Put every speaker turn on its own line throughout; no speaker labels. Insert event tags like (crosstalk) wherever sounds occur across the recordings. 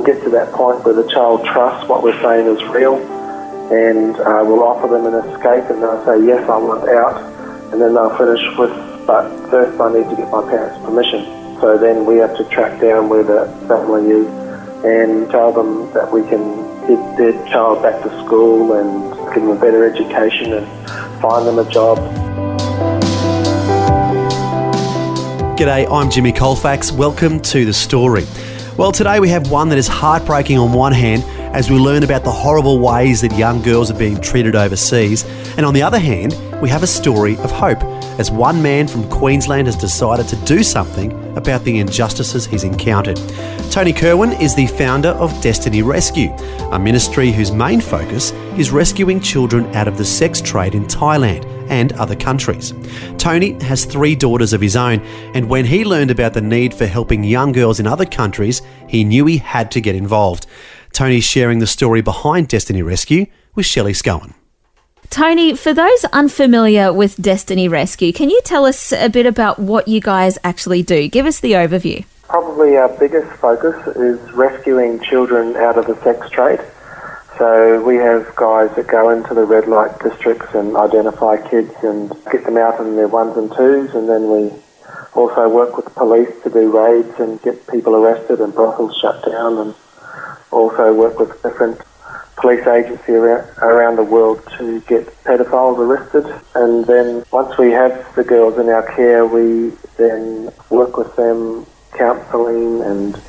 get to that point where the child trusts what we're saying is real and uh, we'll offer them an escape and they'll say, yes, I want out. And then they'll finish with, but first I need to get my parents' permission. So then we have to track down where the family is and tell them that we can get their child back to school and give them a better education and find them a job.
G'day, I'm Jimmy Colfax. Welcome to The Story. Well, today we have one that is heartbreaking on one hand as we learn about the horrible ways that young girls are being treated overseas, and on the other hand, we have a story of hope as one man from Queensland has decided to do something about the injustices he's encountered. Tony Kirwan is the founder of Destiny Rescue, a ministry whose main focus is rescuing children out of the sex trade in Thailand and other countries. Tony has three daughters of his own, and when he learned about the need for helping young girls in other countries, he knew he had to get involved. Tony's sharing the story behind Destiny Rescue with Shelley Scowen.
Tony, for those unfamiliar with Destiny Rescue, can you tell us a bit about what you guys actually do? Give us the overview.
Probably our biggest focus is rescuing children out of the sex trade. So we have guys that go into the red light districts and identify kids and get them out in their ones and twos, and then we also work with the police to do raids and get people arrested and brothels shut down, and also work with different police agencies around the world to get pedophiles arrested. And then once we have the girls in our care, we then work with them counselling and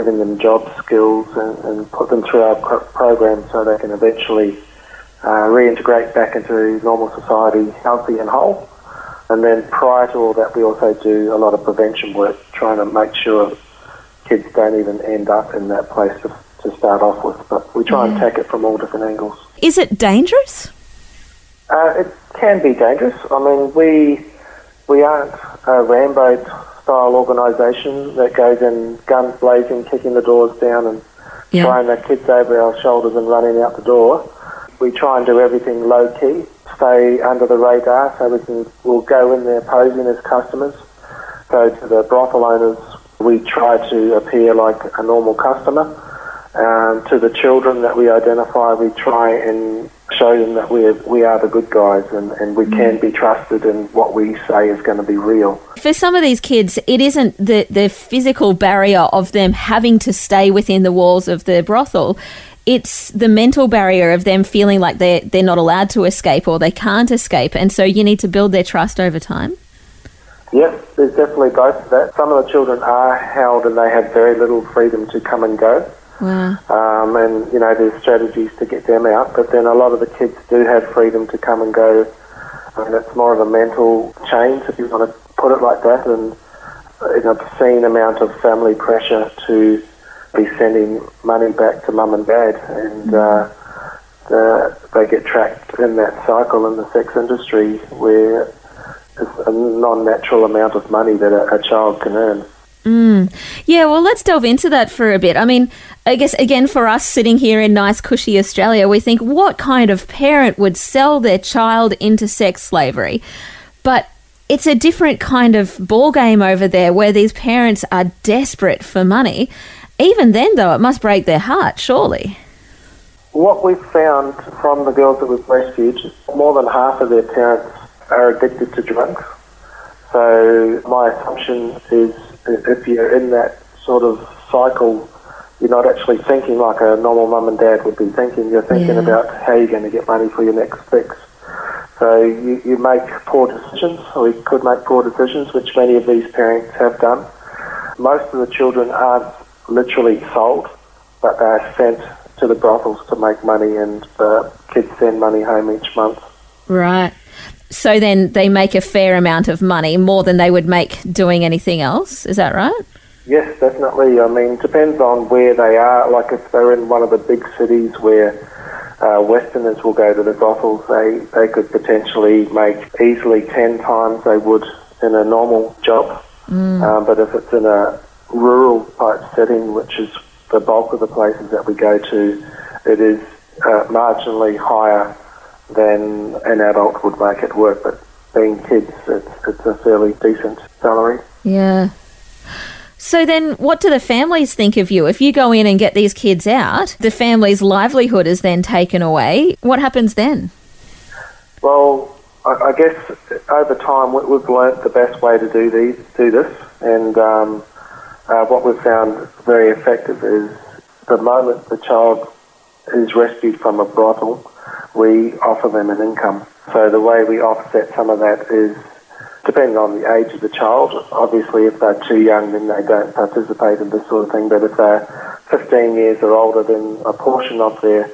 giving them job skills and, and put them through our pro- program so they can eventually uh, reintegrate back into normal society healthy and whole. And then prior to all that, we also do a lot of prevention work, trying to make sure kids don't even end up in that place to, to start off with. But we try yeah. and attack it from all different angles.
Is it dangerous?
Uh, it can be dangerous. I mean, we we aren't a Rambo style organisation that goes in guns blazing, kicking the doors down and yeah. throwing the kids over our shoulders and running out the door. We try and do everything low key, stay under the radar so we can we'll go in there posing as customers. So to the brothel owners, we try to appear like a normal customer. Um, to the children that we identify, we try and show them that we we are the good guys and, and we can be trusted and what we say is going to be real.
For some of these kids, it isn't the, the physical barrier of them having to stay within the walls of the brothel. It's the mental barrier of them feeling like they're, they're not allowed to escape or they can't escape. And so you need to build their trust over time.
Yes, there's definitely both of that. Some of the children are held and they have very little freedom to come and go.
Wow.
Um, and, you know, there's strategies to get them out, but then a lot of the kids do have freedom to come and go. And it's more of a mental change, if you want to put it like that, and an obscene amount of family pressure to be sending money back to mum and dad. And uh, the, they get trapped in that cycle in the sex industry where it's a non natural amount of money that a, a child can earn.
Mm. Yeah, well, let's delve into that for a bit. I mean, I guess again for us sitting here in nice, cushy Australia, we think what kind of parent would sell their child into sex slavery? But it's a different kind of ball game over there where these parents are desperate for money. Even then, though, it must break their heart, surely.
What we've found from the girls that we've rescued, is more than half of their parents are addicted to drugs. So my assumption is if you're in that sort of cycle, you're not actually thinking like a normal mum and dad would be thinking. You're thinking yeah. about how you're going to get money for your next fix. So you, you make poor decisions, or you could make poor decisions, which many of these parents have done. Most of the children aren't literally sold, but they're sent to the brothels to make money, and the kids send money home each month.
Right. So then they make a fair amount of money, more than they would make doing anything else. Is that right?
Yes, definitely. I mean, it depends on where they are. Like if they're in one of the big cities where uh, Westerners will go to the brothels, they, they could potentially make easily 10 times they would in a normal job. Um, but if it's in a rural type setting, which is the bulk of the places that we go to, it is uh, marginally higher than an adult would make it work. But being kids, it's, it's a fairly decent salary.
Yeah. So then, what do the families think of you? If you go in and get these kids out, the family's livelihood is then taken away. What happens then?
Well, I, I guess over time we, we've learnt the best way to do these, do this, and um, uh, what we've found very effective is the moment the child is rescued from a brothel, we offer them an income. So the way we offset some of that is depending on the age of the child. Obviously, if they're too young, then they don't participate in this sort of thing. But if they're 15 years or older, then a portion of their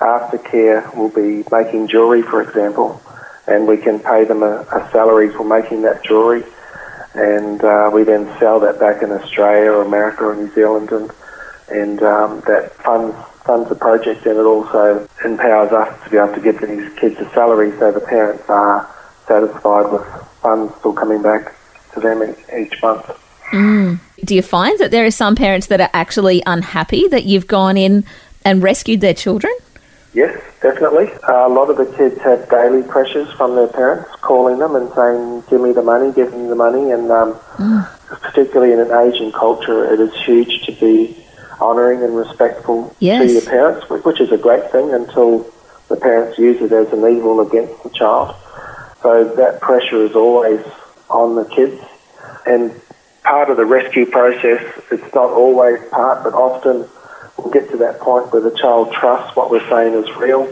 aftercare will be making jewellery, for example, and we can pay them a, a salary for making that jewellery, and uh, we then sell that back in Australia or America or New Zealand, and and um, that funds funds the project, and it also empowers us to be able to give these kids a salary, so the parents are satisfied with funds still coming back to them each month.
Do you find that there are some parents that are actually unhappy that you've gone in and rescued their children?
Yes, definitely. Uh, a lot of the kids have daily pressures from their parents calling them and saying, "Give me the money, give me the money." And um, particularly in an Asian culture, it is huge to be honouring and respectful
Yes.
to your parents, which is a great thing until the parents use it as an evil against the child. So that pressure is always on the kids, and part of the rescue process. It's not always part, but often we'll get to that point where the child trusts what we're saying is real,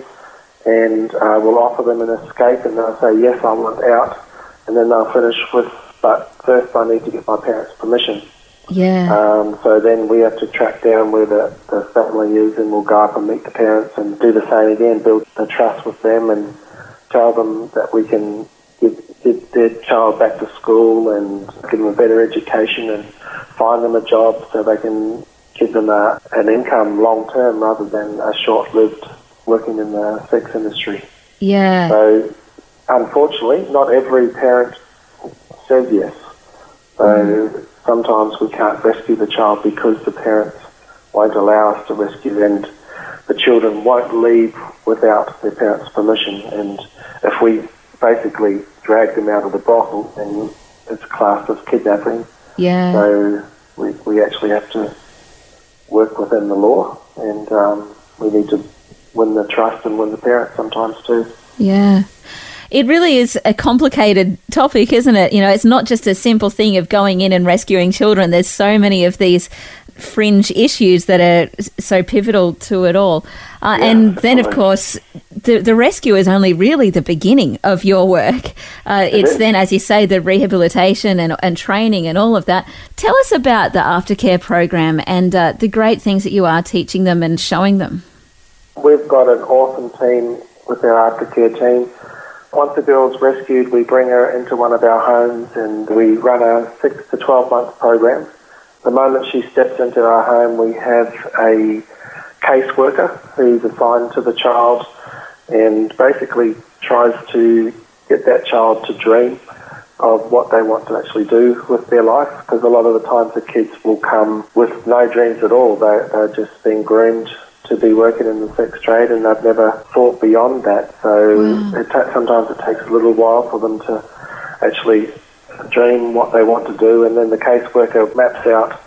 and uh, we'll offer them an escape, and they'll say, "Yes, I want out," and then they'll finish with, "But first, I need to get my parents' permission."
Yeah.
Um, so then we have to track down where the, the family is, and we'll go up and meet the parents and do the same again, build the trust with them, and tell them that we can give, give their child back to school and give them a better education and find them a job so they can give them a, an income long term rather than a short lived working in the sex industry.
yeah.
So, unfortunately, not every parent says yes. So, sometimes we can't rescue the child because the parents won't allow us to rescue, and the children won't leave without their parents' permission. And if we basically drag them out of the brothel, then it's classed as kidnapping.
yeah.
So, we, we actually have to work within the law, and um, we need to win the trust and win the parents sometimes too.
Yeah. It really is a complicated topic, isn't it? You know, it's not just a simple thing of going in and rescuing children. There's so many of these fringe issues that are so pivotal to it all. Uh,
Yeah,
and then, of course, the, the rescue is only really the beginning of your work. Uh, it's then, as you say, the rehabilitation and, and training and all of that. Tell us about the aftercare program and uh, the great things that you are teaching them and showing them.
We've got an awesome team with our aftercare team. Once a girl's rescued, we bring her into one of our homes and we run a six to 12 month program. The moment she steps into our home, we have a caseworker who's assigned to the child and basically tries to get that child to dream of what they want to actually do with their life because a lot of the times the kids will come with no dreams at all. They, they're just being groomed to be working in the sex trade and they've never thought beyond that. So it ta- sometimes it takes a little while for them to actually dream what they want to do and then the caseworker maps out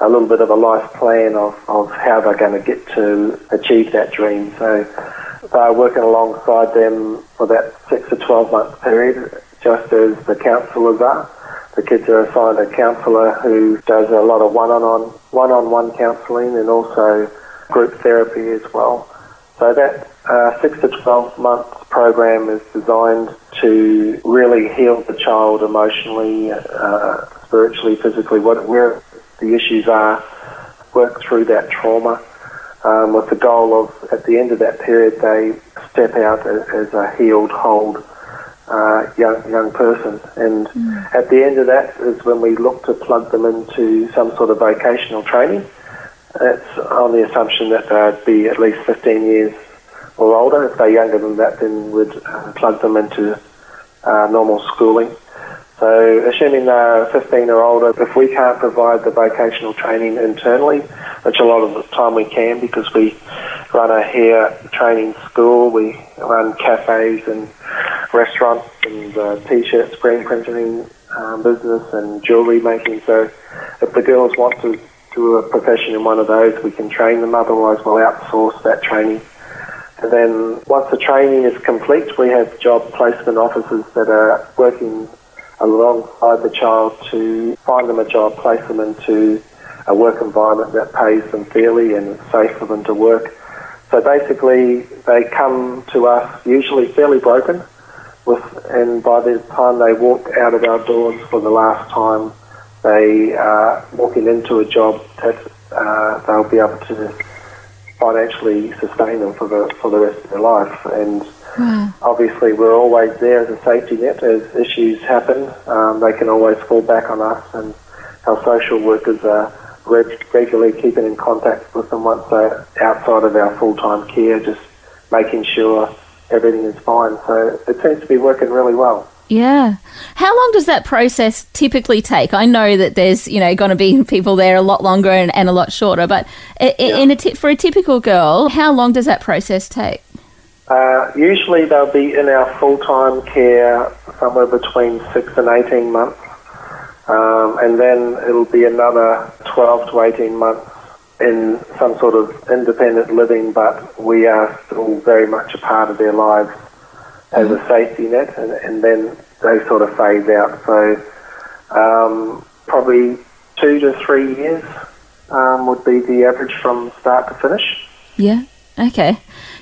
a little bit of a life plan of, of how they're going to get to achieve that dream. So they're working alongside them for that six to 12 month period, just as the counsellors are. The kids are assigned a counsellor who does a lot of one-on-one, one-on-one counselling and also group therapy as well. So that uh, six to 12 month program is designed to really heal the child emotionally, uh, spiritually, physically, what, where the issues are, work through that trauma um, with the goal of, at the end of that period, they step out as a healed, whole uh, young young person. And at the end of that is when we look to plug them into some sort of vocational training. That's on the assumption that they'd be at least 15 years or older. If they're younger than that, then we'd uh, plug them into uh, normal schooling. So, assuming they're 15 or older, if we can't provide the vocational training internally, which a lot of the time we can because we run a hair training school, we run cafes and restaurants and uh, t-shirt screen printing um, business and jewellery making. So, if the girls want to do a profession in one of those, we can train them. Otherwise, we'll outsource that training. And then once the training is complete, we have job placement officers that are working alongside the child to find them a job, place them into a work environment that pays them fairly and is safe for them to work. So basically, they come to us usually fairly broken, with, and by the time they walk out of our doors for the last time, they are walking into a job that uh, they'll be able to financially sustain them for the for the rest of their life. And obviously, we're always there as a safety net as issues happen. Um, they can always fall back on us, and our social workers are reg- regularly keeping in contact with them once they're outside of our full time care, just making sure everything is fine. So it seems to be working really well.
Yeah. How long does that process typically take? I know that there's, you know, going to be (laughs) people there a lot longer and, and a lot shorter, but i in a t- for a typical girl, how long does that process take?
Uh, usually they'll be in our full-time care somewhere between six and 18 months. Um, and then it'll be another 12 to 18 months in some sort of independent living, but we are still very much a part of their lives as a safety net, and, and then they sort of phase out. So um, probably two to three years um, would be the average from start to finish.
Yeah. Okay.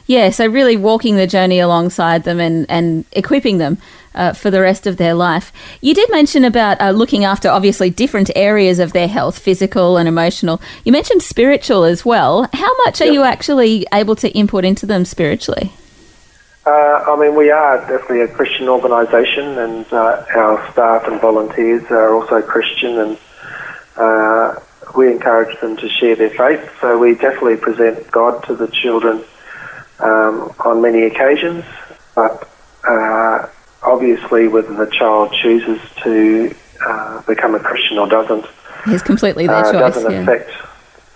Yeah. So really walking the journey alongside them and, and equipping them uh, for the rest of their life. You did mention about uh, looking after obviously different areas of their health, physical and emotional. You mentioned spiritual as well. How much are
Yep.
you actually able to input into them spiritually?
Uh, I mean, we are definitely a Christian organisation, and uh, our staff and volunteers are also Christian, and uh, we encourage them to share their faith. So we definitely present God to the children um, on many occasions, but uh, obviously, whether the child chooses to uh, become a Christian or doesn't
It's completely their
uh,
choice.
doesn't
Yeah.
affect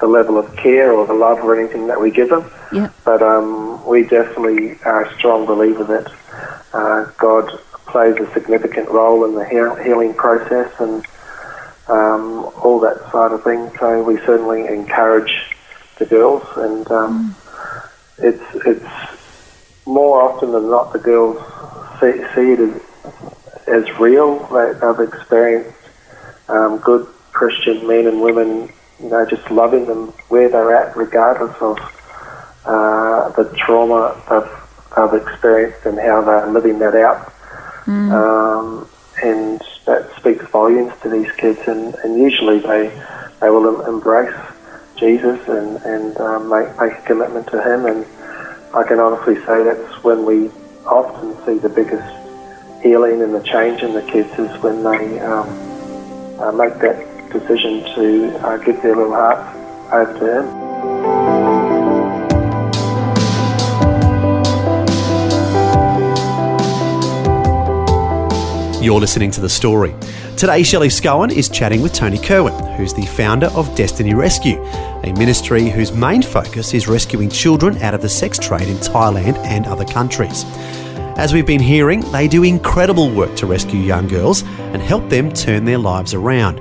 the level of care or the love or anything that we give them.
Yeah.
But um, we definitely are a strong believer that uh, God plays a significant role in the heal- healing process and um, all that side of things. So we certainly encourage the girls, and um, it's it's more often than not the girls see, see it as as real. They, they've experienced um, good Christian men and women, you know, just loving them where they're at, regardless of uh, the trauma they've, they've experienced and how they're living that out. Um, and that speaks volumes to these kids, and, and usually they they will embrace Jesus and and um, make make a commitment to Him. And I can honestly say that's when we often see the biggest healing and the change in the kids is when they um, uh, make that decision to uh, give their little hearts over to Him.
You're listening to The Story. Today, Shelley Scowen is chatting with Tony Kirwan, who's the founder of Destiny Rescue, a ministry whose main focus is rescuing children out of the sex trade in Thailand and other countries. As we've been hearing, they do incredible work to rescue young girls and help them turn their lives around.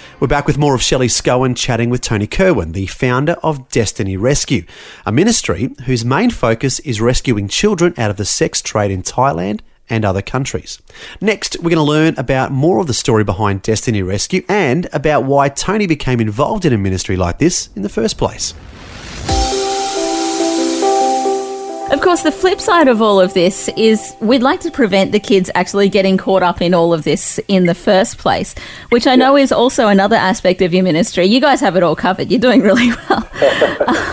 We're back with more of Shelley Scowen chatting with Tony Kirwan, the founder of Destiny Rescue, a ministry whose main focus is rescuing children out of the sex trade in Thailand and other countries. Next, we're going to learn about more of the story behind Destiny Rescue and about why Tony became involved in a ministry like this in the first place.
Of course, the flip side of all of this is we'd like to prevent the kids actually getting caught up in all of this in the first place, which I know is also another aspect of your ministry. You guys have it all covered. You're doing really (laughs) well.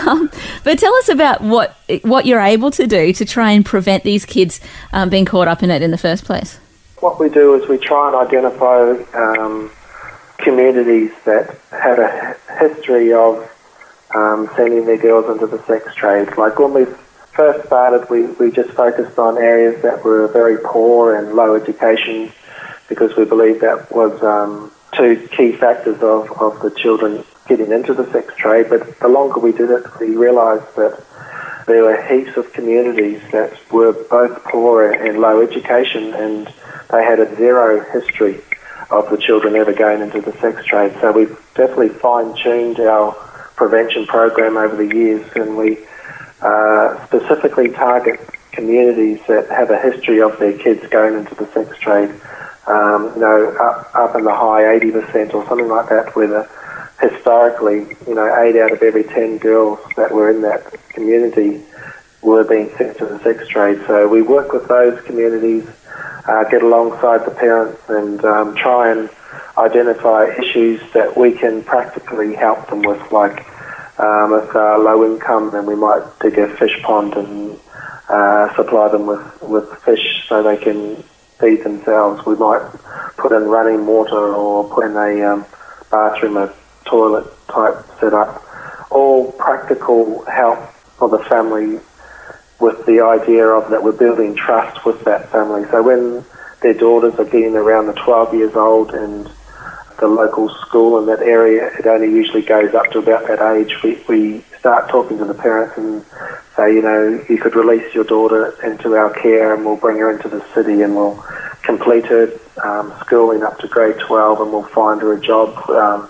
um, but tell us about what what you're able to do to try and prevent these kids um, being caught up in it in the first place.
What we do is we try and identify um, communities that have a history of um, sending their girls into the sex trade. Like when we first started, we, we just focused on areas that were very poor and low education because we believed that was um, two key factors of, of the children getting into the sex trade. But the longer we did it, we realised that there were heaps of communities that were both poor and low education and they had a zero history of the children ever going into the sex trade. So we've definitely fine-tuned our prevention program over the years and we uh, specifically target communities that have a history of their kids going into the sex trade. Um, you know, up, up in the high 80% or something like that, where the, historically, you know, 8 out of every 10 girls that were in that community were being sent to the sex trade. So we work with those communities, uh, get alongside the parents and um, try and identify issues that we can practically help them with, like um, if they're low income, then we might dig a fish pond and uh, supply them with, with fish so they can feed themselves. We might put in running water or put in a um, bathroom, a toilet type setup. All practical help for the family with the idea of that we're building trust with that family. So when their daughters are getting around the 12 years old and the local school in that area, it only usually goes up to about that age. We, we start talking to the parents and say, you know, you could release your daughter into our care and we'll bring her into the city and we'll complete her um, schooling up to grade 12 and we'll find her a job. Um,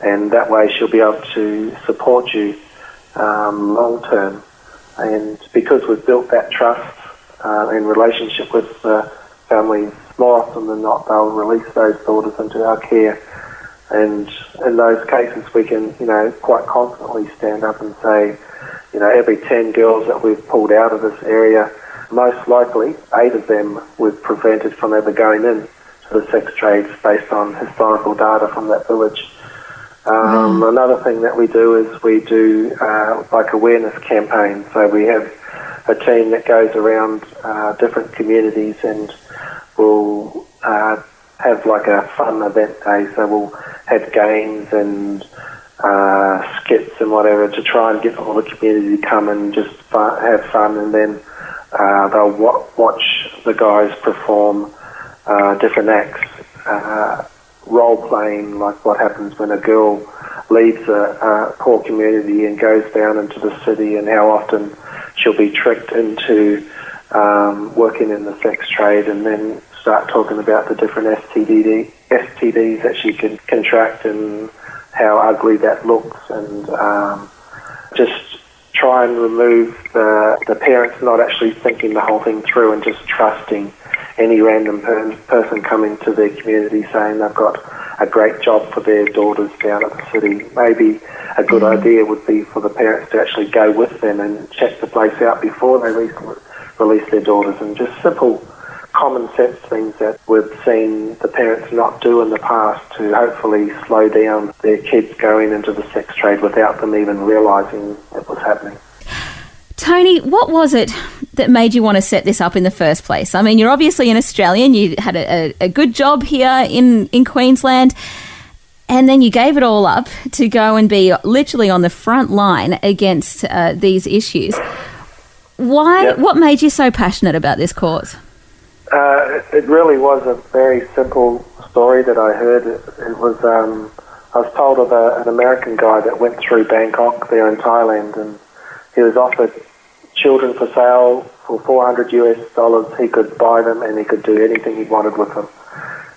and that way she'll be able to support you um, long term. And because we've built that trust uh, and relationship with the families more often than not, they'll release those daughters into our care. And in those cases, we can, you know, quite confidently stand up and say, you know, every 10 girls that we've pulled out of this area, most likely eight of them we've prevented from ever going in to the sex trades based on historical data from that village. Um, mm. Another thing that we do is we do uh, like awareness campaigns. So we have a team that goes around uh, different communities and we'll uh, have like a fun event day. So we'll have games and uh, skits and whatever to try and get all the community to come and just fun, have fun. And then uh, they'll wa- watch the guys perform uh, different acts, uh, role playing, like what happens when a girl leaves a, a poor community and goes down into the city, and how often she'll be tricked into um, working in the sex trade and then start talking about the different STD, STDs that she can contract and how ugly that looks and um, just try and remove the, the parents not actually thinking the whole thing through and just trusting any random per- person coming to their community saying they've got a great job for their daughters down at the city. Maybe a good mm-hmm. idea would be for the parents to actually go with them and check the place out before they release, release their daughters and just simple common sense things that we've seen the parents not do in the past to hopefully slow down their kids going into the sex trade without them even realising it was happening.
Tony, what was it that made you want to set this up in the first place? I mean, you're obviously an Australian, you had a, a, good job here in, in Queensland, and then you gave it all up to go and be literally on the front line against uh, these issues. Why? Yep. What made you so passionate about this cause?
Uh, it really was a very simple story that I heard. It, it was um, I was told of a, an American guy that went through Bangkok there in Thailand, and he was offered children for sale for 400 US dollars. He could buy them, and he could do anything he wanted with them.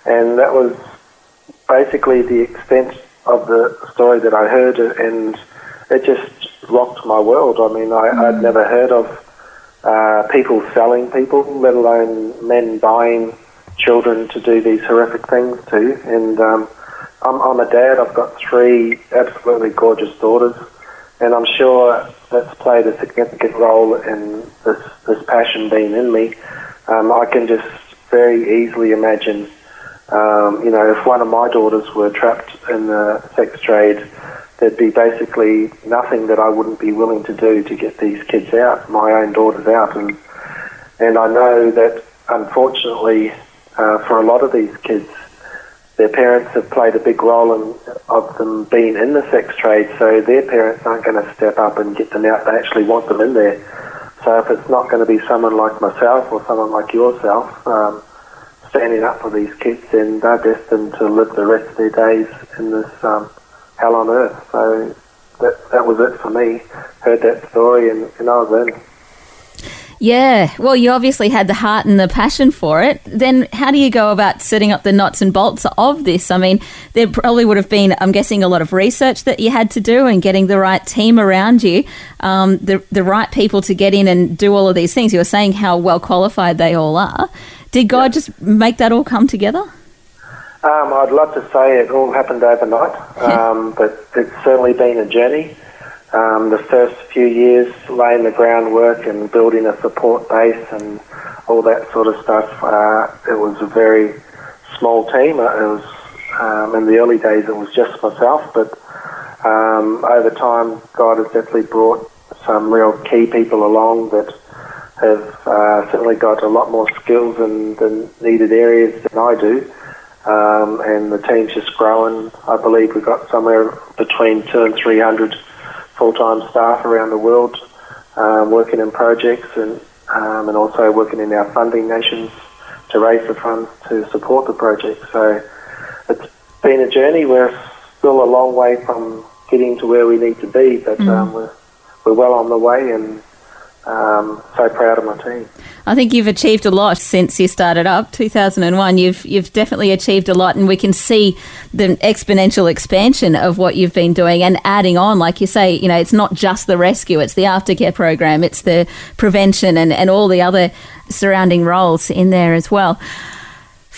And that was basically the extent of the story that I heard, and it just rocked my world. I mean, I, mm. I'd never heard of uh, people selling people, let alone men buying children to do these horrific things to. And um, I'm, I'm a dad. I've got three absolutely gorgeous daughters, and I'm sure that's played a significant role in this, this passion being in me. Um, I can just very easily imagine, um, you know, if one of my daughters were trapped in the sex trade, there'd be basically nothing that I wouldn't be willing to do to get these kids out, my own daughters out, and and I know that unfortunately uh, for a lot of these kids, their parents have played a big role in of them being in the sex trade, so their parents aren't going to step up and get them out. They actually want them in there. So if it's not going to be someone like myself or someone like yourself um, standing up for these kids, then they're destined to live the rest of their days in this um, hell on earth. So that that was it for me. Heard that story and, and I was in.
Yeah, well, you obviously had the heart and the passion for it. Then, how do you go about setting up the nuts and bolts of this? I mean, there probably would have been, I'm guessing, a lot of research that you had to do and getting the right team around you, um, the the right people to get in and do all of these things. You were saying how well qualified they all are. Did God just make that all come together?
Um, I'd love to say it all happened overnight, (laughs) um, but it's certainly been a journey. Um, the first few years laying the groundwork and building a support base and all that sort of stuff, uh, it was a very small team. Uh, it was um, in the early days it was just myself, but um, over time God has definitely brought some real key people along that have uh, certainly got a lot more skills in the needed areas than I do. Um, and the team's just growing. I believe we've got somewhere between two and three hundred full-time staff around the world um, working in projects and um, and also working in our funding nations to raise the funds to support the project. So it's been a journey. We're still a long way from getting to where we need to be, but mm. um, we're we're well on the way and um, so proud of my team.
I think you've achieved a lot since you started up, 2001. You've you've definitely achieved a lot, and we can see the exponential expansion of what you've been doing and adding on. Like you say, you know, it's not just the rescue; it's the aftercare program, it's the prevention, and and all the other surrounding roles in there as well.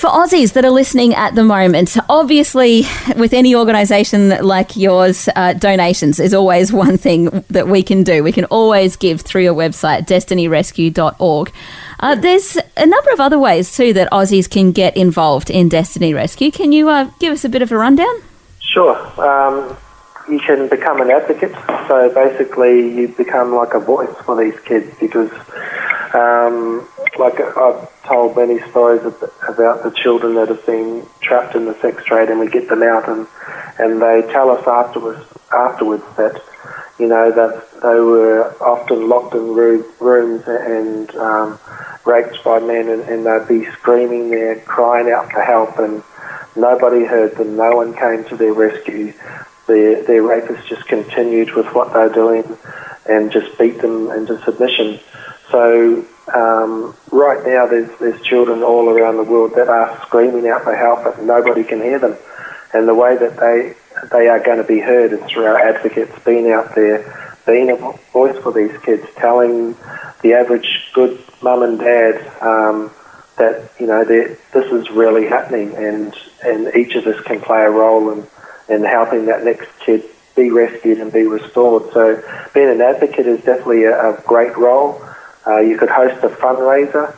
For Aussies that are listening at the moment, obviously, with any organisation like yours, uh, donations is always (laughs) one thing that we can do. We can always give through your website, destinyrescue.org. Uh, there's a number of other ways too that Aussies can get involved in Destiny Rescue. Can you uh, give us a bit of a rundown?
Sure. Um, you can become an advocate. So basically, you become like a voice for these kids because um, like I've told many stories about the children that have been trapped in the sex trade, and we get them out, and and they tell us afterwards afterwards that you know that they were often locked in rooms and um, raped by men, and, and they'd be screaming there, crying out for help, and nobody heard them. No one came to their rescue. Their their rapists just continued with what they're doing, and just beat them into submission. So um, right now, there's, there's children all around the world that are screaming out for help, but nobody can hear them. And the way that they they are going to be heard is through our advocates being out there, being a voice for these kids, telling the average good mum and dad um, that you know this is really happening, and and each of us can play a role in in helping that next kid be rescued and be restored. So being an advocate is definitely a, a great role. Uh, you could host a fundraiser.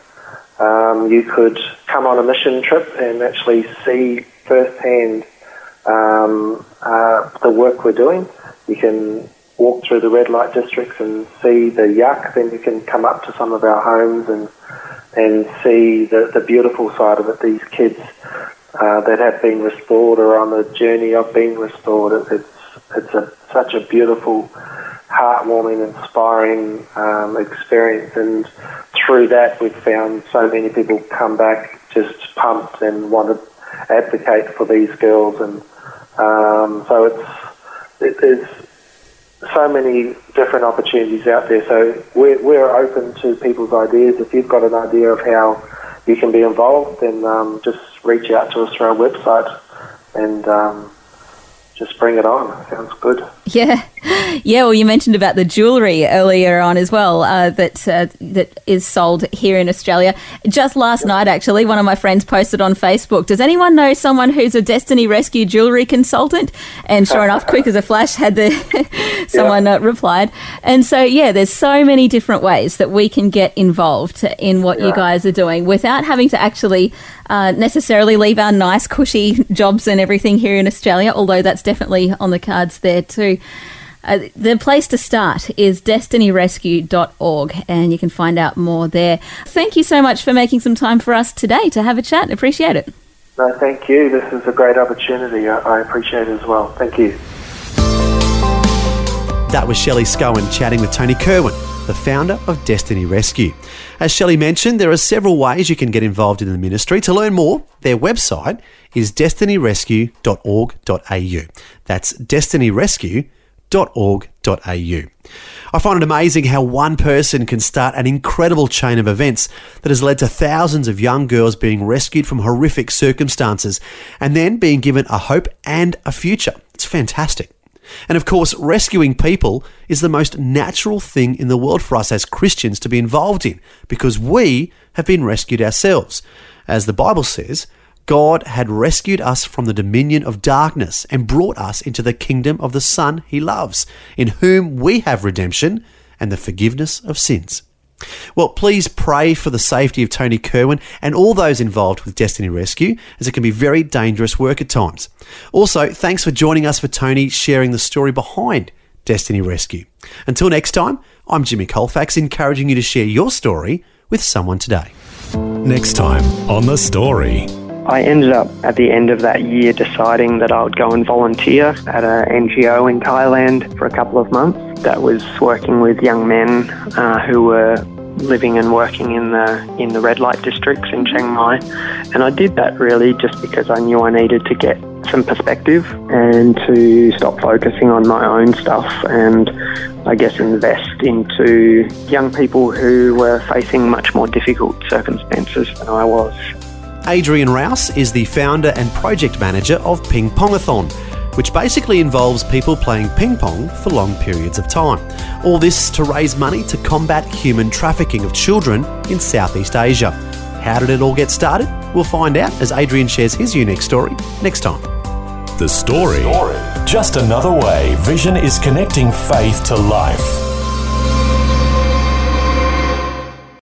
Um, you could come on a mission trip and actually see firsthand um, uh, the work we're doing. You can walk through the red light districts and see the yuck. Then you can come up to some of our homes and and see the, the beautiful side of it. These kids uh, that have been restored or on the journey of being restored. It, it's it's a, such a beautiful heartwarming, inspiring um, experience. And through that, we've found so many people come back just pumped and want to advocate for these girls. And um, so it's it, there's so many different opportunities out there. So we're, we're open to people's ideas. If you've got an idea of how you can be involved, then um, just reach out to us through our website and um, just bring it on. Sounds good.
Yeah, (laughs) Yeah, well, you mentioned about the jewellery earlier on as well uh, that uh, that is sold here in Australia. Just last night, actually, one of my friends posted on Facebook. Does anyone know someone who's a Destiny Rescue jewellery consultant? And sure enough, quick as a flash, had the (laughs) someone uh, replied. And so, yeah, there's so many different ways that we can get involved in what you guys are doing without having to actually uh, necessarily leave our nice, cushy jobs and everything here in Australia. Although that's definitely on the cards there too. Uh, the place to start is destinyrescue.org and you can find out more there. Thank you so much for making some time for us today to have a chat. Appreciate it.
No, thank you. This is a great opportunity. I, I appreciate it as well. Thank you.
That was Shelley Scowen chatting with Tony Kirwan, the founder of Destiny Rescue. As Shelley mentioned, there are several ways you can get involved in the ministry. To learn more, their website is destinyrescue.org.au. That's destinyrescue.org.au I find it amazing how one person can start an incredible chain of events that has led to thousands of young girls being rescued from horrific circumstances and then being given a hope and a future. It's fantastic. And of course, rescuing people is the most natural thing in the world for us as Christians to be involved in because we have been rescued ourselves. As the Bible says, God had rescued us from the dominion of darkness and brought us into the kingdom of the Son he loves, in whom we have redemption and the forgiveness of sins. Well, please pray for the safety of Tony Kirwan and all those involved with Destiny Rescue, as it can be very dangerous work at times. Also, thanks for joining us for Tony sharing the story behind Destiny Rescue. Until next time, I'm Jimmy Colfax, encouraging you to share your story with someone today.
Next time on The Story.
I ended up at the end of that year deciding that I would go and volunteer at an NGO in Thailand for a couple of months that was working with young men uh, who were living and working in the in the red light districts in Chiang Mai, and I did that really just because I knew I needed to get some perspective and to stop focusing on my own stuff and I guess invest into young people who were facing much more difficult circumstances than I was.
Adrian Rouse is the founder and project manager of Ping Pongathon, which basically involves people playing ping pong for long periods of time. All this to raise money to combat human trafficking of children in Southeast Asia. How did it all get started? We'll find out as Adrian shares his unique story next time.
The Story. Just another way Vision is connecting faith to life.